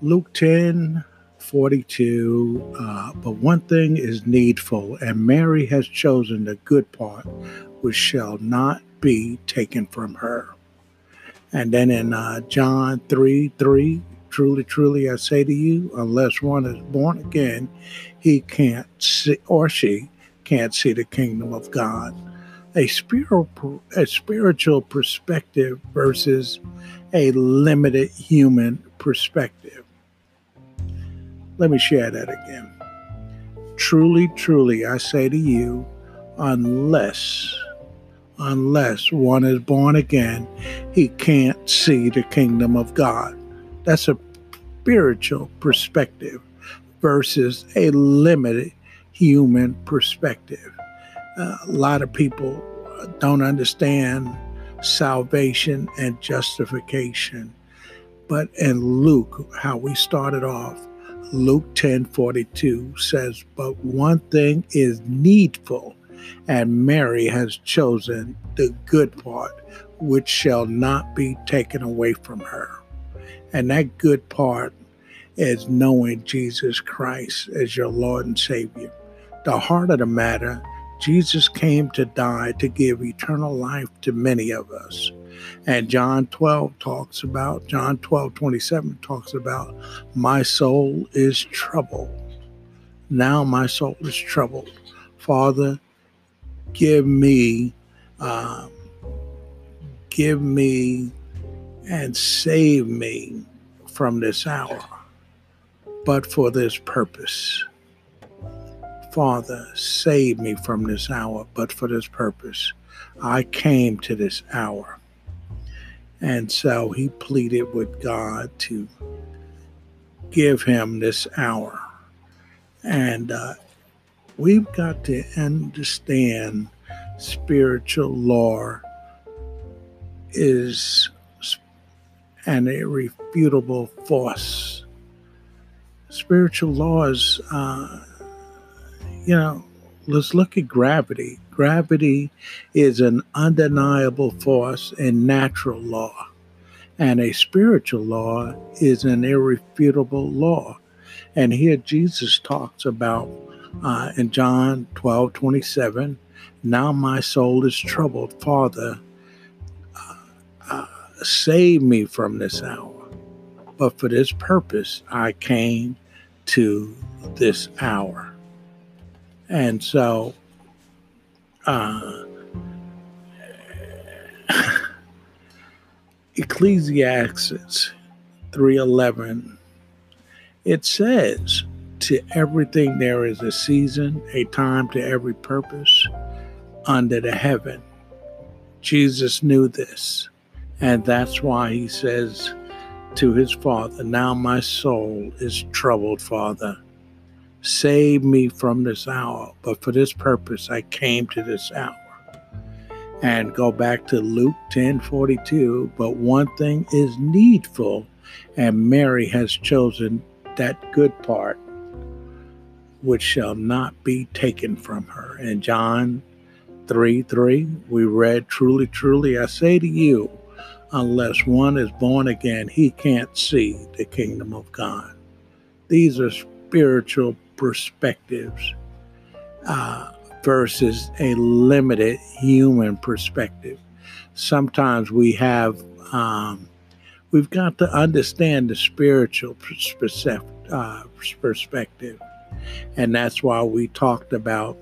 Luke 10 42. Uh, but one thing is needful, and Mary has chosen the good part, which shall not be taken from her. And then in uh, John 3 3, truly, truly, I say to you, unless one is born again, he can't see, or she can't see the kingdom of God a spiritual a spiritual perspective versus a limited human perspective. Let me share that again. Truly, truly, I say to you, unless unless one is born again, he can't see the kingdom of God. That's a spiritual perspective versus a limited human perspective uh, a lot of people don't understand salvation and justification. But in Luke, how we started off, Luke 10 42 says, But one thing is needful, and Mary has chosen the good part, which shall not be taken away from her. And that good part is knowing Jesus Christ as your Lord and Savior. The heart of the matter Jesus came to die to give eternal life to many of us. And John 12 talks about, John 12, 27 talks about, my soul is troubled. Now my soul is troubled. Father, give me, uh, give me and save me from this hour, but for this purpose Father, save me from this hour, but for this purpose. I came to this hour. And so he pleaded with God to give him this hour. And uh, we've got to understand spiritual law is an irrefutable force. Spiritual laws uh, you know, let's look at gravity. Gravity is an undeniable force in natural law, and a spiritual law is an irrefutable law. And here Jesus talks about uh, in John 12 27, now my soul is troubled. Father, uh, uh, save me from this hour. But for this purpose, I came to this hour. And so, uh, Ecclesiastes 3:11 it says to everything there is a season a time to every purpose under the heaven. Jesus knew this and that's why he says to his father now my soul is troubled father Save me from this hour, but for this purpose I came to this hour. And go back to Luke 10 42. But one thing is needful, and Mary has chosen that good part, which shall not be taken from her. And John 3 3, we read, Truly, truly, I say to you, unless one is born again, he can't see the kingdom of God. These are spiritual perspectives. Uh, versus a limited human perspective. Sometimes we have, um, we've got to understand the spiritual uh, perspective. And that's why we talked about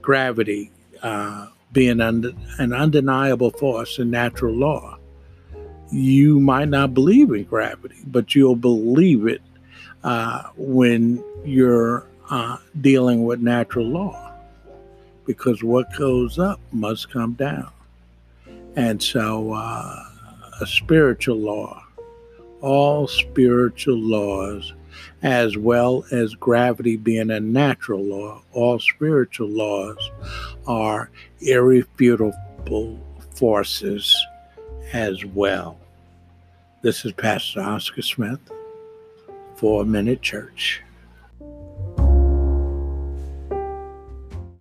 gravity uh, being an undeniable force in natural law. You might not believe in gravity, but you'll believe it uh, when you're uh, dealing with natural law because what goes up must come down. And so, uh, a spiritual law, all spiritual laws, as well as gravity being a natural law, all spiritual laws are irrefutable forces as well. This is Pastor Oscar Smith Four Minute Church.